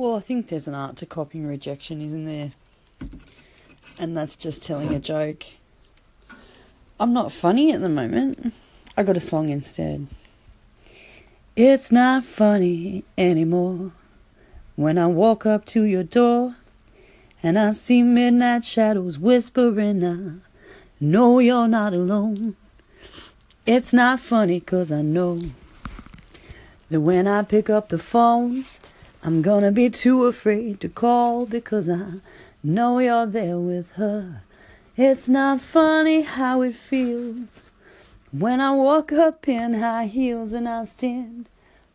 Well, I think there's an art to copying rejection, isn't there? And that's just telling a joke. I'm not funny at the moment. I got a song instead. It's not funny anymore when I walk up to your door and I see midnight shadows whispering. I know you're not alone. It's not funny 'cause I know that when I pick up the phone, I'm gonna be too afraid to call because I know you're there with her. It's not funny how it feels when I walk up in high heels and I stand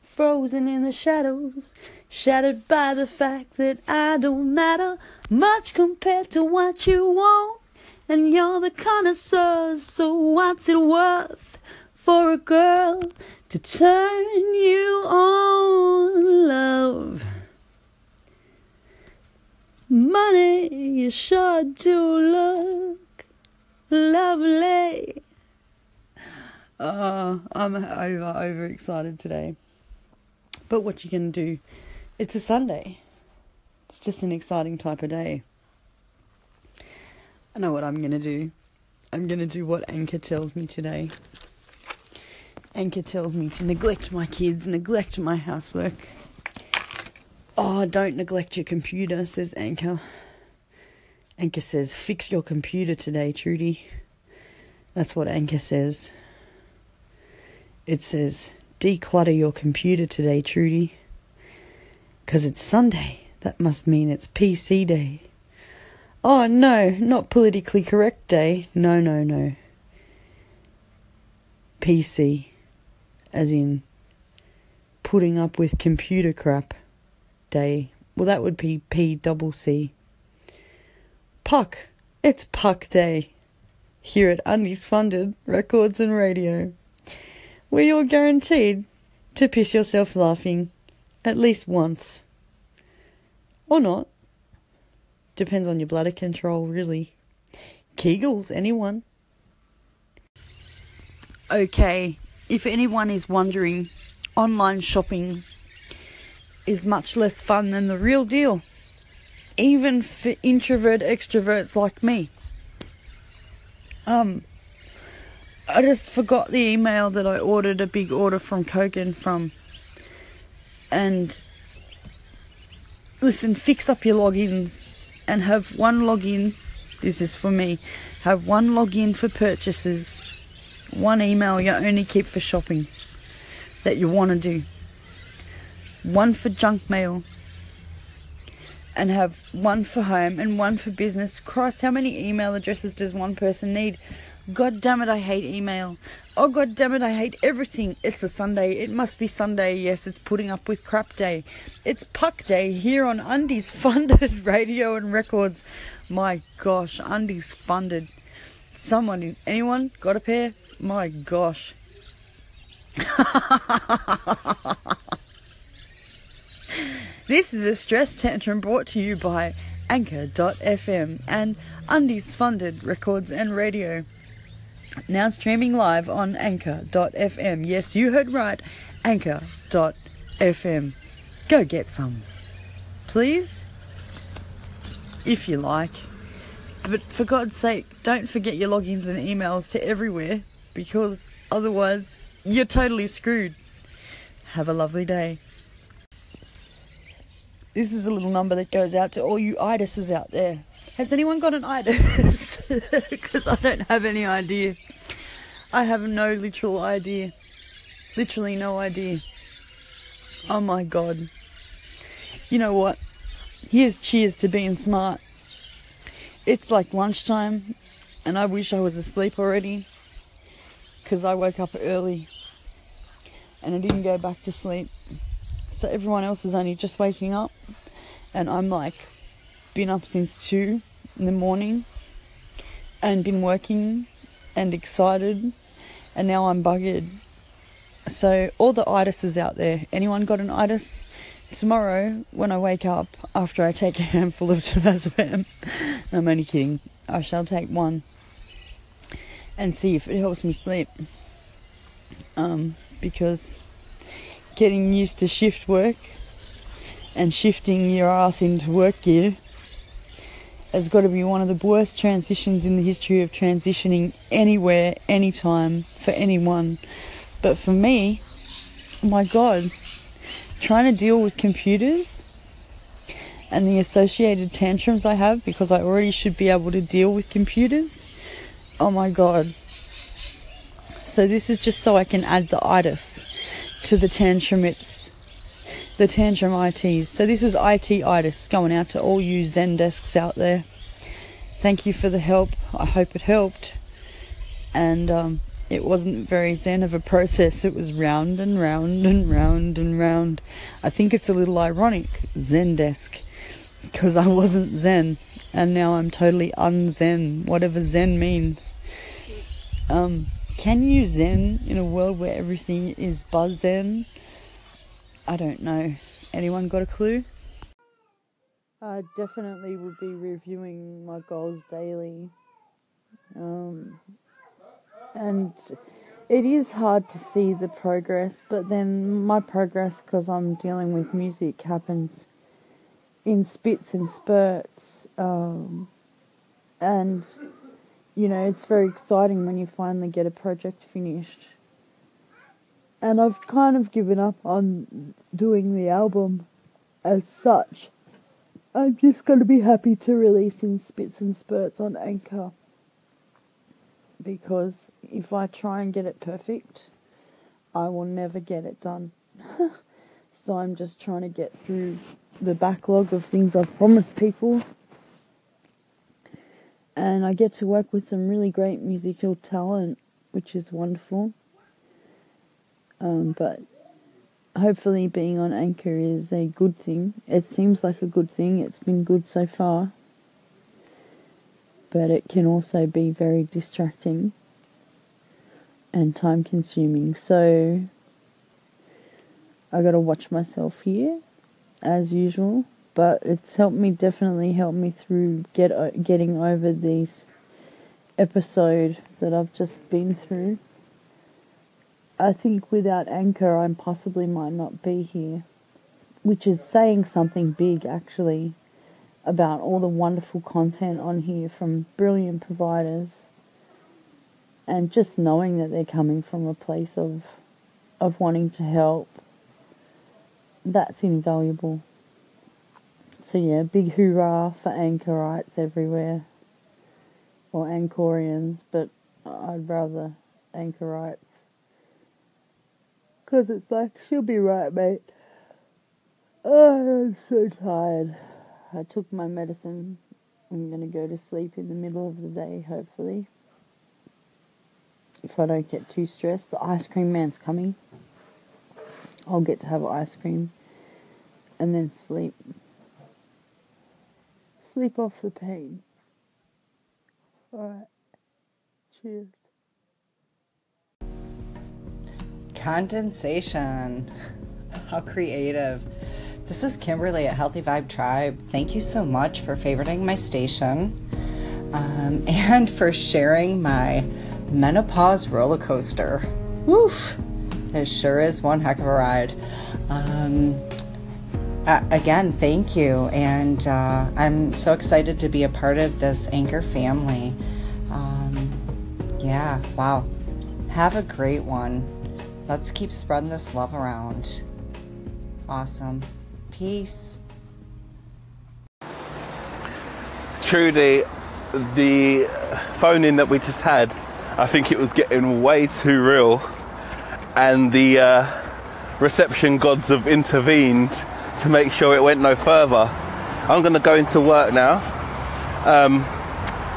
frozen in the shadows, shattered by the fact that I don't matter much compared to what you want. And you're the connoisseur, so what's it worth for a girl to turn you on, love? Money, you sure do look lovely. Uh, I'm over over excited today. But what you can do? It's a Sunday. It's just an exciting type of day. I know what I'm gonna do. I'm gonna do what Anchor tells me today. Anchor tells me to neglect my kids, neglect my housework. Oh, don't neglect your computer, says Anchor. Anchor says, fix your computer today, Trudy. That's what Anchor says. It says, declutter your computer today, Trudy. Because it's Sunday. That must mean it's PC day. Oh, no, not politically correct day. No, no, no. PC. As in, putting up with computer crap day. Well, that would be P double C. Puck. It's Puck Day. Here at Undies Funded Records and Radio. Where you're guaranteed to piss yourself laughing at least once. Or not. Depends on your bladder control, really. Kegels, anyone? Okay, if anyone is wondering, online shopping is much less fun than the real deal. Even for introvert extroverts like me. Um, I just forgot the email that I ordered a big order from Kogan from. And listen, fix up your logins and have one login. This is for me. Have one login for purchases, one email you only keep for shopping that you want to do, one for junk mail, and have one for home and one for business. Christ, how many email addresses does one person need? God damn it, I hate email. Oh, god damn it, I hate everything. It's a Sunday. It must be Sunday. Yes, it's putting up with crap day. It's Puck Day here on Undies Funded Radio and Records. My gosh, Undies Funded. Someone, anyone got a pair? My gosh. this is a stress tantrum brought to you by Anchor.fm and Undies Funded Records and Radio. Now streaming live on Anchor.fm. Yes, you heard right. Anchor.fm. Go get some. Please? If you like. But for God's sake, don't forget your logins and emails to everywhere because otherwise you're totally screwed. Have a lovely day. This is a little number that goes out to all you itises out there. Has anyone got an itis? Because I don't have any idea. I have no literal idea. Literally no idea. Oh my god. You know what? Here's cheers to being smart. It's like lunchtime, and I wish I was asleep already. Because I woke up early and I didn't go back to sleep. So everyone else is only just waking up, and I'm like, been up since two in the morning and been working and excited and now I'm buggered. So all the itises out there, anyone got an itis? Tomorrow, when I wake up after I take a handful of temazepam, I'm only kidding. I shall take one and see if it helps me sleep. Um, because getting used to shift work and shifting your ass into work gear has got to be one of the worst transitions in the history of transitioning anywhere, anytime, for anyone. But for me, my God, trying to deal with computers and the associated tantrums I have because I already should be able to deal with computers. Oh my God. So this is just so I can add the itis to the tantrum. It's the tantrum ITs. So this is IT itis going out to all you Zendesks out there. Thank you for the help. I hope it helped. And um, it wasn't very zen of a process. It was round and round and round and round. I think it's a little ironic, Zen Zendesk, because I wasn't zen, and now I'm totally unzen, whatever zen means. Um, can you zen in a world where everything is buzz zen? I don't know. Anyone got a clue? I definitely would be reviewing my goals daily. Um, and it is hard to see the progress, but then my progress, because I'm dealing with music, happens in spits and spurts. Um, and you know, it's very exciting when you finally get a project finished. And I've kind of given up on doing the album as such. I'm just going to be happy to release in spits and spurts on Anchor. Because if I try and get it perfect, I will never get it done. so I'm just trying to get through the backlog of things I've promised people and I get to work with some really great musical talent, which is wonderful. Um, but hopefully, being on Anchor is a good thing. It seems like a good thing, it's been good so far. But it can also be very distracting and time consuming. So I gotta watch myself here, as usual but it's helped me definitely helped me through get uh, getting over these episode that I've just been through. I think without Anchor, I possibly might not be here, which is saying something big actually about all the wonderful content on here from brilliant providers and just knowing that they're coming from a place of of wanting to help that's invaluable so yeah, big hoorah for anchorites everywhere. Or anchorians, but I'd rather anchorites. Because it's like, she'll be right, mate. Oh, I'm so tired. I took my medicine. I'm going to go to sleep in the middle of the day, hopefully. If I don't get too stressed. The ice cream man's coming. I'll get to have ice cream and then sleep sleep off the pain. Alright. Cheers. Condensation. How creative. This is Kimberly at Healthy Vibe Tribe. Thank you so much for favoriting my station um, and for sharing my menopause roller coaster. Woof! It sure is one heck of a ride. Um, uh, again, thank you. And uh, I'm so excited to be a part of this Anchor family. Um, yeah, wow. Have a great one. Let's keep spreading this love around. Awesome. Peace. Truly, the phone in that we just had, I think it was getting way too real. And the uh, reception gods have intervened to make sure it went no further. I'm going to go into work now. Um,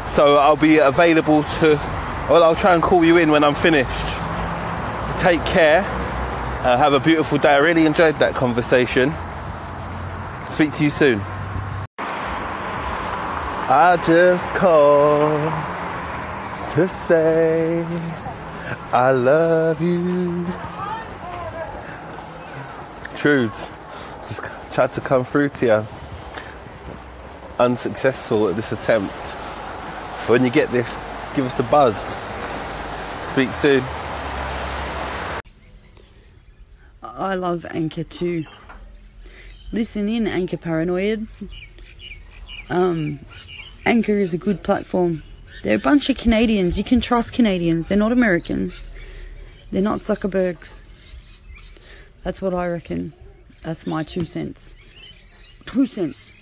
so I'll be available to, well, I'll try and call you in when I'm finished. Take care. Uh, have a beautiful day. I really enjoyed that conversation. Speak to you soon. I just called to say I love you. Truth tried to come through to you. Unsuccessful at this attempt. When you get this, give us a buzz. Speak soon. I love Anchor too. listen in, Anchor Paranoid. Um, Anchor is a good platform. They're a bunch of Canadians. You can trust Canadians. They're not Americans. They're not Zuckerbergs. That's what I reckon. That's my two cents. Two cents.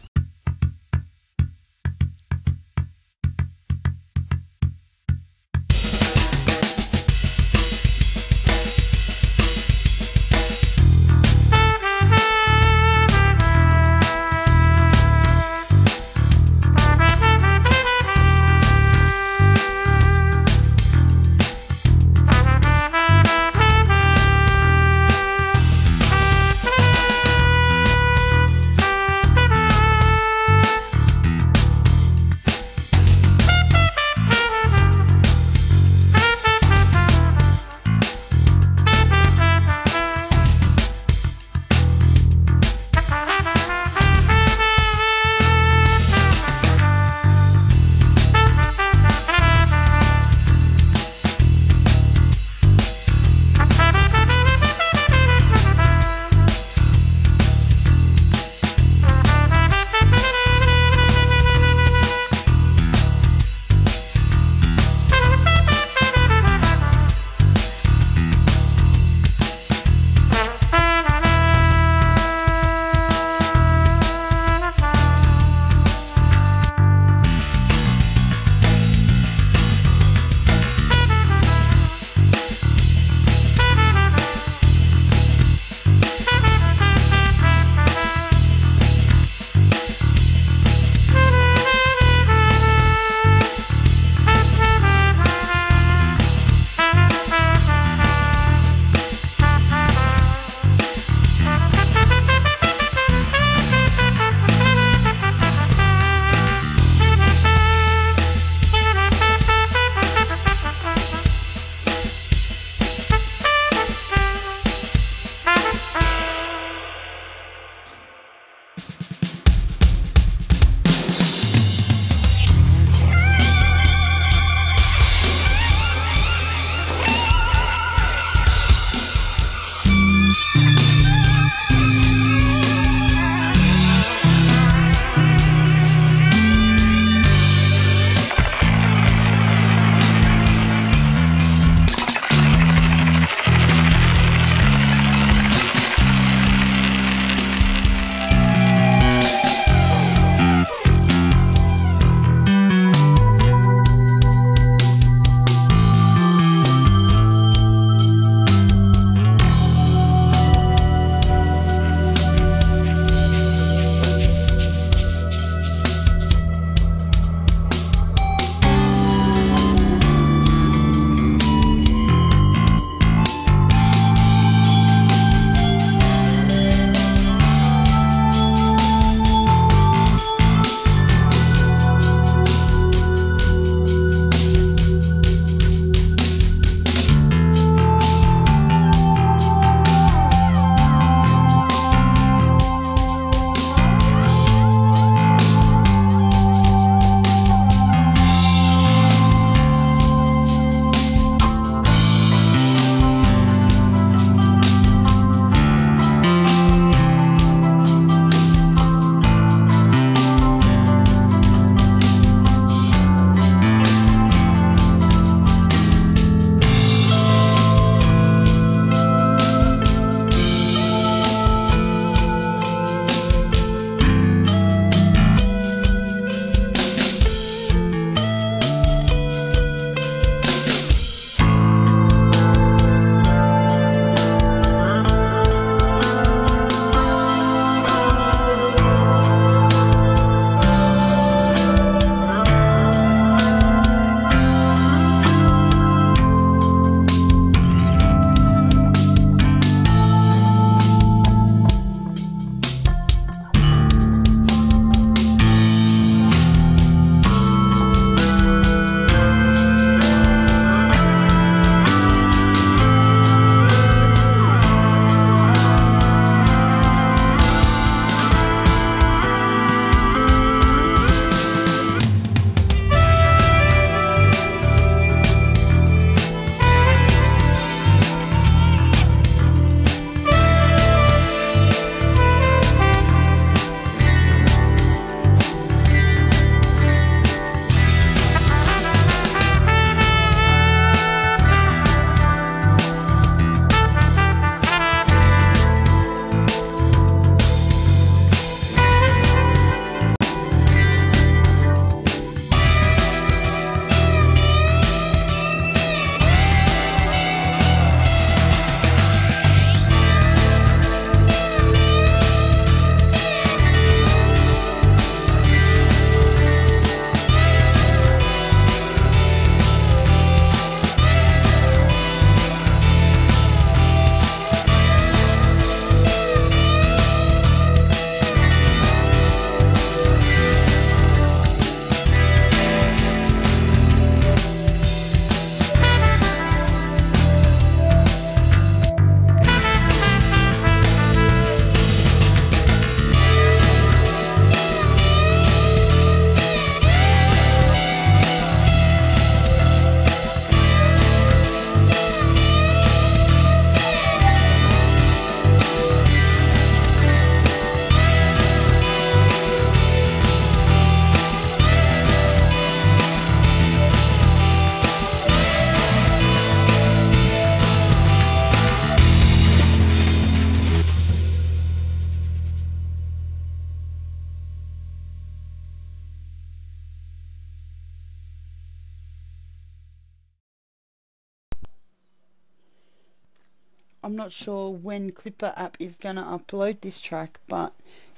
I'm not sure when Clipper app is going to upload this track, but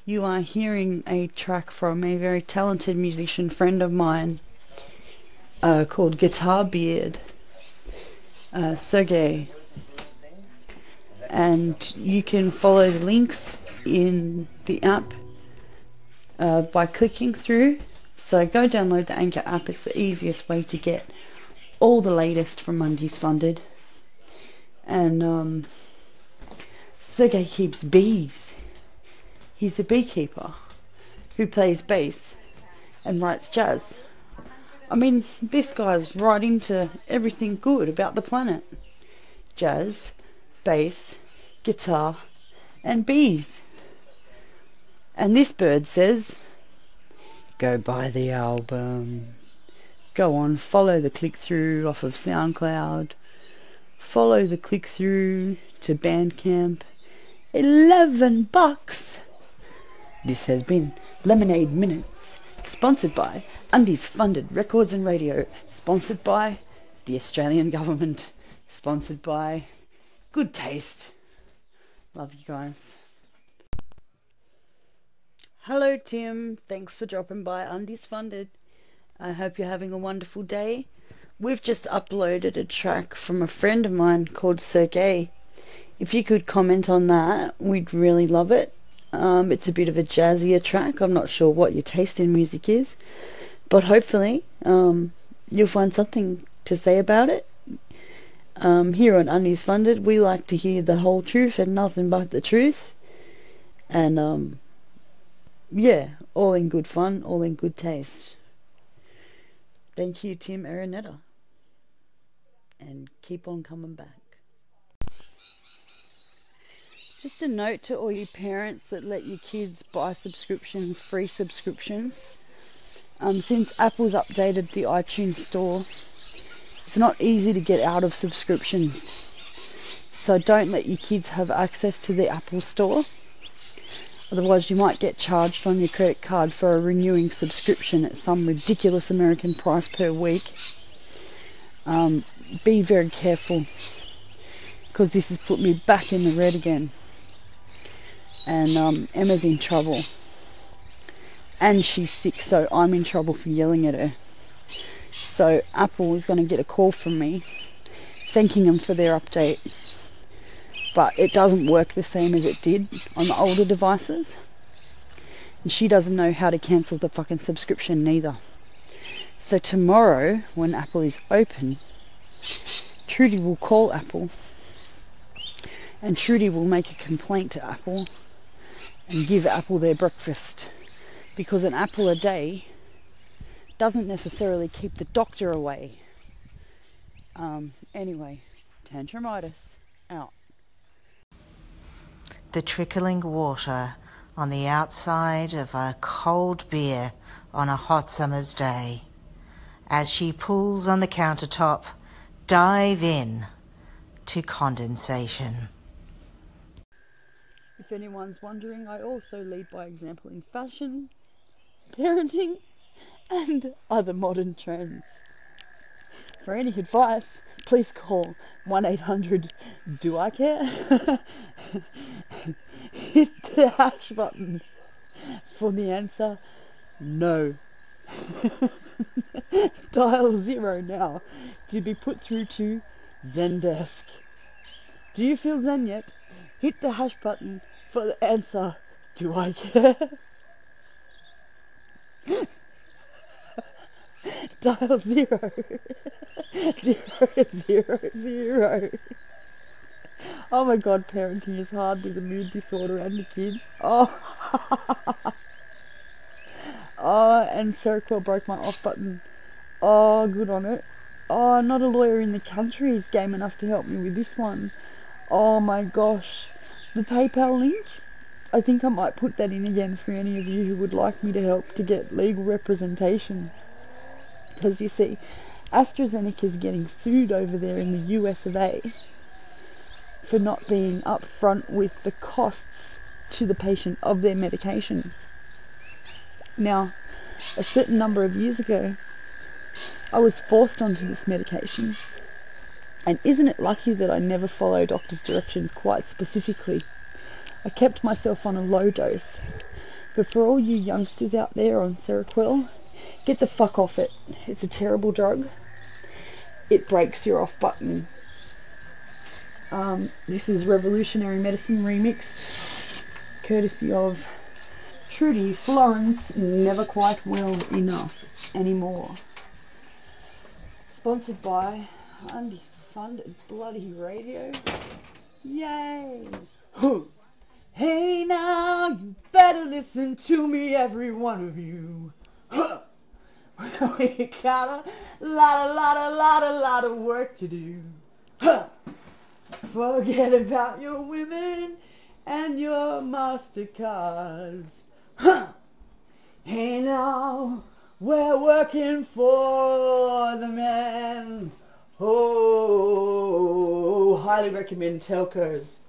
you are hearing a track from a very talented musician friend of mine uh, called Guitar Beard, uh, Sergey. And you can follow the links in the app uh, by clicking through. So go download the Anchor app, it's the easiest way to get all the latest from Undies Funded. And um, Sergey keeps bees. He's a beekeeper who plays bass and writes jazz. I mean, this guy's right into everything good about the planet jazz, bass, guitar, and bees. And this bird says, Go buy the album. Go on, follow the click through off of SoundCloud. Follow the click through to Bandcamp. 11 bucks. This has been Lemonade Minutes, sponsored by Undies Funded Records and Radio, sponsored by the Australian Government, sponsored by Good Taste. Love you guys. Hello, Tim. Thanks for dropping by Undies Funded. I hope you're having a wonderful day. We've just uploaded a track from a friend of mine called Sergey. If you could comment on that, we'd really love it. Um, it's a bit of a jazzier track. I'm not sure what your taste in music is, but hopefully um, you'll find something to say about it. Um, here on Undies Funded, we like to hear the whole truth and nothing but the truth. And um, yeah, all in good fun, all in good taste. Thank you, Tim Araneta. And keep on coming back. Just a note to all you parents that let your kids buy subscriptions, free subscriptions. Um, since Apple's updated the iTunes store, it's not easy to get out of subscriptions. So don't let your kids have access to the Apple store. Otherwise, you might get charged on your credit card for a renewing subscription at some ridiculous American price per week. Um, be very careful because this has put me back in the red again. And um, Emma's in trouble. And she's sick, so I'm in trouble for yelling at her. So Apple is going to get a call from me thanking them for their update but it doesn't work the same as it did on the older devices. And she doesn't know how to cancel the fucking subscription neither. So tomorrow, when Apple is open, Trudy will call Apple and Trudy will make a complaint to Apple and give Apple their breakfast. Because an apple a day doesn't necessarily keep the doctor away. Um, anyway, tantrumitis out the trickling water on the outside of a cold beer on a hot summer's day. As she pulls on the countertop, dive in to condensation. If anyone's wondering, I also lead by example in fashion, parenting, and other modern trends. For any advice, please call 1 800 Do I Care? Hit the hash button for the answer no. Dial zero now to be put through to Zendesk. Do you feel zen yet? Hit the hash button for the answer Do I care? Dial zero. zero, zero, zero. Oh my god, parenting is hard with a mood disorder and a kid. Oh. oh, and Seroquel broke my off button. Oh, good on it. Oh, not a lawyer in the country is game enough to help me with this one. Oh my gosh. The PayPal link? I think I might put that in again for any of you who would like me to help to get legal representation. Because you see, AstraZeneca is getting sued over there in the US of A for not being upfront with the costs to the patient of their medication. Now, a certain number of years ago, I was forced onto this medication And isn't it lucky that I never follow doctor's directions quite specifically? I kept myself on a low dose. But for all you youngsters out there on Seroquel, get the fuck off it. It's a terrible drug. It breaks your off button. Um, this is Revolutionary Medicine Remix, courtesy of Trudy Florence, never quite well enough anymore. Sponsored by Undefunded Bloody Radio. Yay! Hey now, you better listen to me, every one of you. we got a lot, a lot, a lot, a lot of work to do. Forget about your women and your MasterCards. Hey now, we're working for the men. Oh, highly recommend telcos.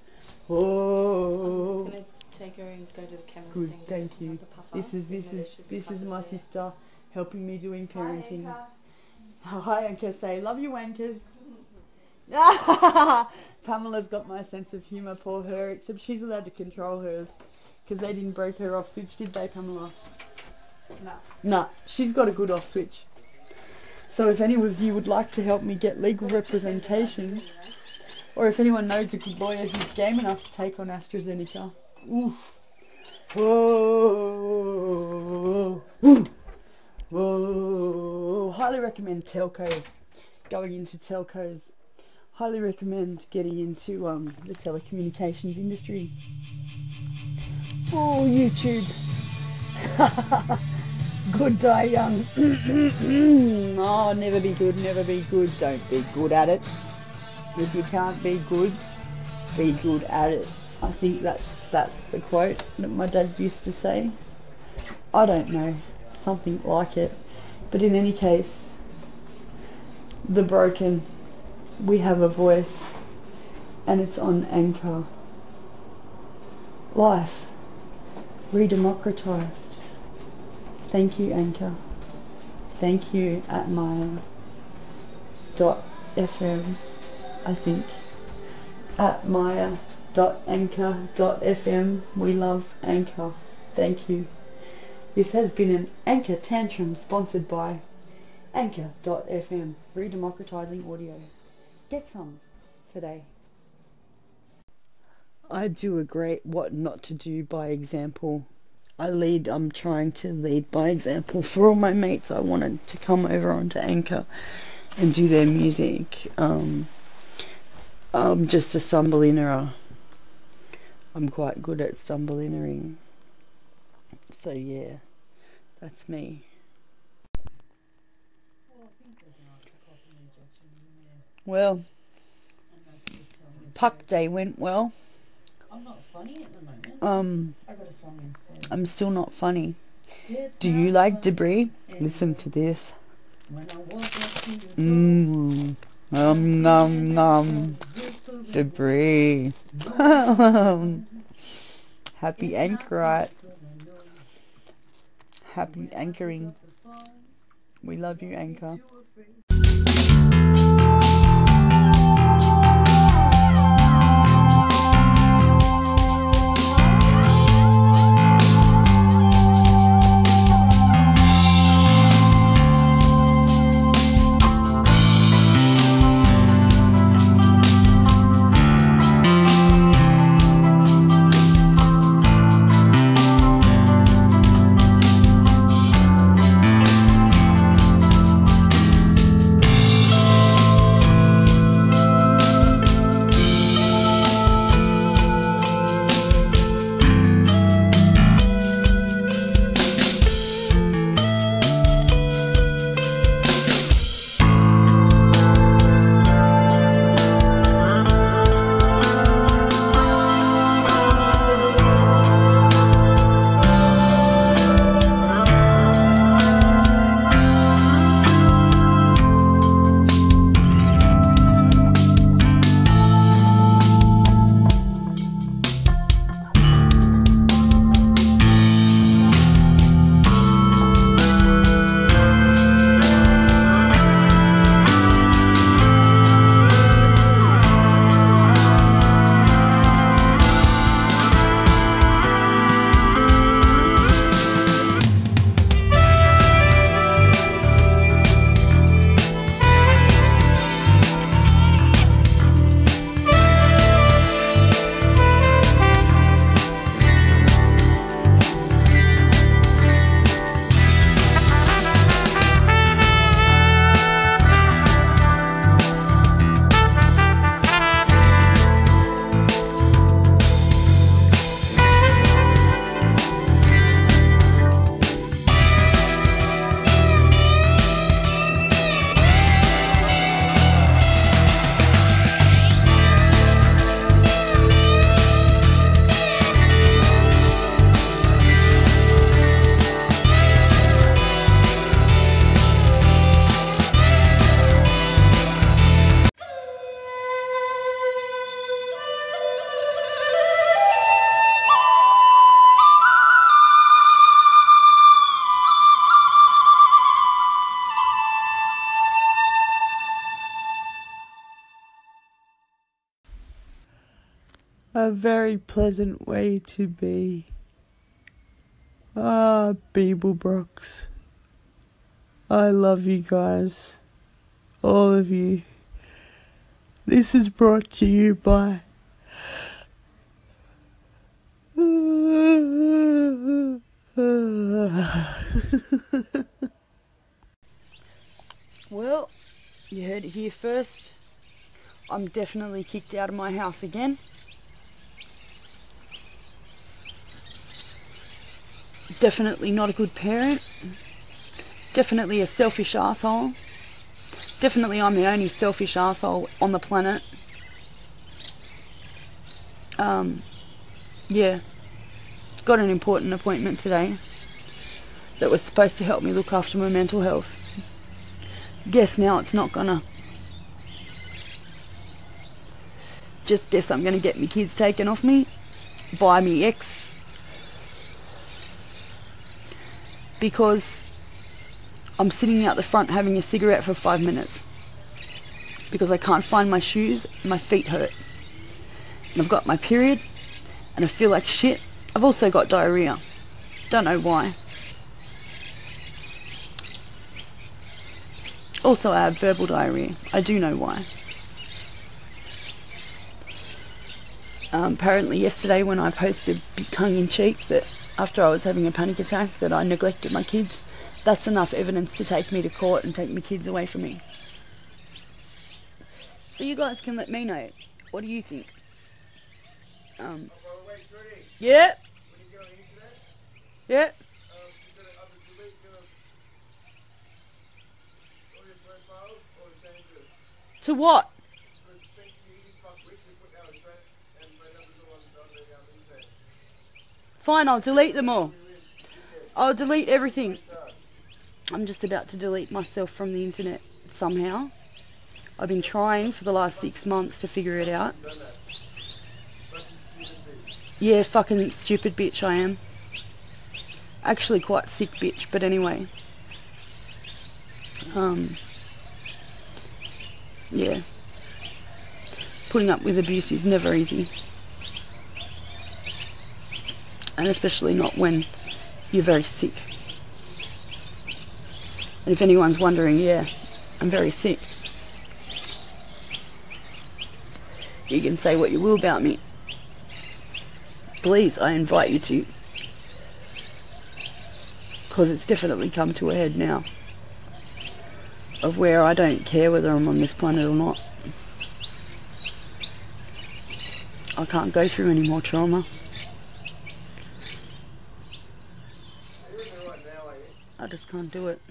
Oh, I'm gonna take her and go to the chemist. good, and get thank you. This is this is this is my sister helping me doing parenting. Hi, Anchor. Say, love you, Wankers. Pamela's got my sense of humour, poor her, except she's allowed to control hers. Because they didn't break her off switch, did they, Pamela? No. Nah, she's got a good off switch. So if any of you would like to help me get legal representation, or if anyone knows a good lawyer who's game enough to take on AstraZeneca, oof. Whoa. Whoa. Highly recommend telcos. Going into telcos. Highly recommend getting into um, the telecommunications industry. Oh, YouTube. good die young. oh, never be good, never be good. Don't be good at it. If you can't be good, be good at it. I think that's that's the quote that my dad used to say. I don't know, something like it. But in any case, the broken, we have a voice, and it's on Anchor. Life redemocratized. Thank you, Anchor. Thank you at my dot fm. I think at Maya dot anchor dot fm. We love Anchor. Thank you. This has been an Anchor Tantrum sponsored by Anchor.fm, redemocratizing audio. Get some today. I do a great what not to do by example. I lead, I'm trying to lead by example for all my mates. I wanted to come over onto Anchor and do their music. Um, I'm just a stumblinnerer. I'm quite good at stumblinering. So yeah, that's me. Well, Puck Day went well. I'm not funny at the moment. Um, I got a song instead. I'm still not funny. It's Do you like debris? Listen to this. When I walk up to the Mmm. Um, nom, nom. Debris. Happy anchorite. Happy anchoring. We love you, Anchor. A very pleasant way to be. Ah, Beeblebrox. I love you guys. All of you. This is brought to you by. well, you heard it here first. I'm definitely kicked out of my house again. Definitely not a good parent. Definitely a selfish asshole. Definitely I'm the only selfish asshole on the planet. Um, yeah. Got an important appointment today that was supposed to help me look after my mental health. Guess now it's not gonna. Just guess I'm gonna get my kids taken off me by me ex. Because I'm sitting out the front having a cigarette for five minutes. Because I can't find my shoes, my feet hurt. And I've got my period, and I feel like shit. I've also got diarrhea. Don't know why. Also, I have verbal diarrhea. I do know why. Um, apparently, yesterday when I posted tongue in cheek that after I was having a panic attack that I neglected my kids, that's enough evidence to take me to court and take my kids away from me. So you guys can let me know. What do you think? Um, yeah. Yeah. To what? Fine, I'll delete them all. I'll delete everything. I'm just about to delete myself from the internet somehow. I've been trying for the last six months to figure it out. Yeah, fucking stupid bitch I am. Actually quite sick bitch, but anyway. Um, yeah. Putting up with abuse is never easy. And especially not when you're very sick. And if anyone's wondering, yeah, I'm very sick. You can say what you will about me. Please, I invite you to. Because it's definitely come to a head now. Of where I don't care whether I'm on this planet or not. I can't go through any more trauma. I just can't do it.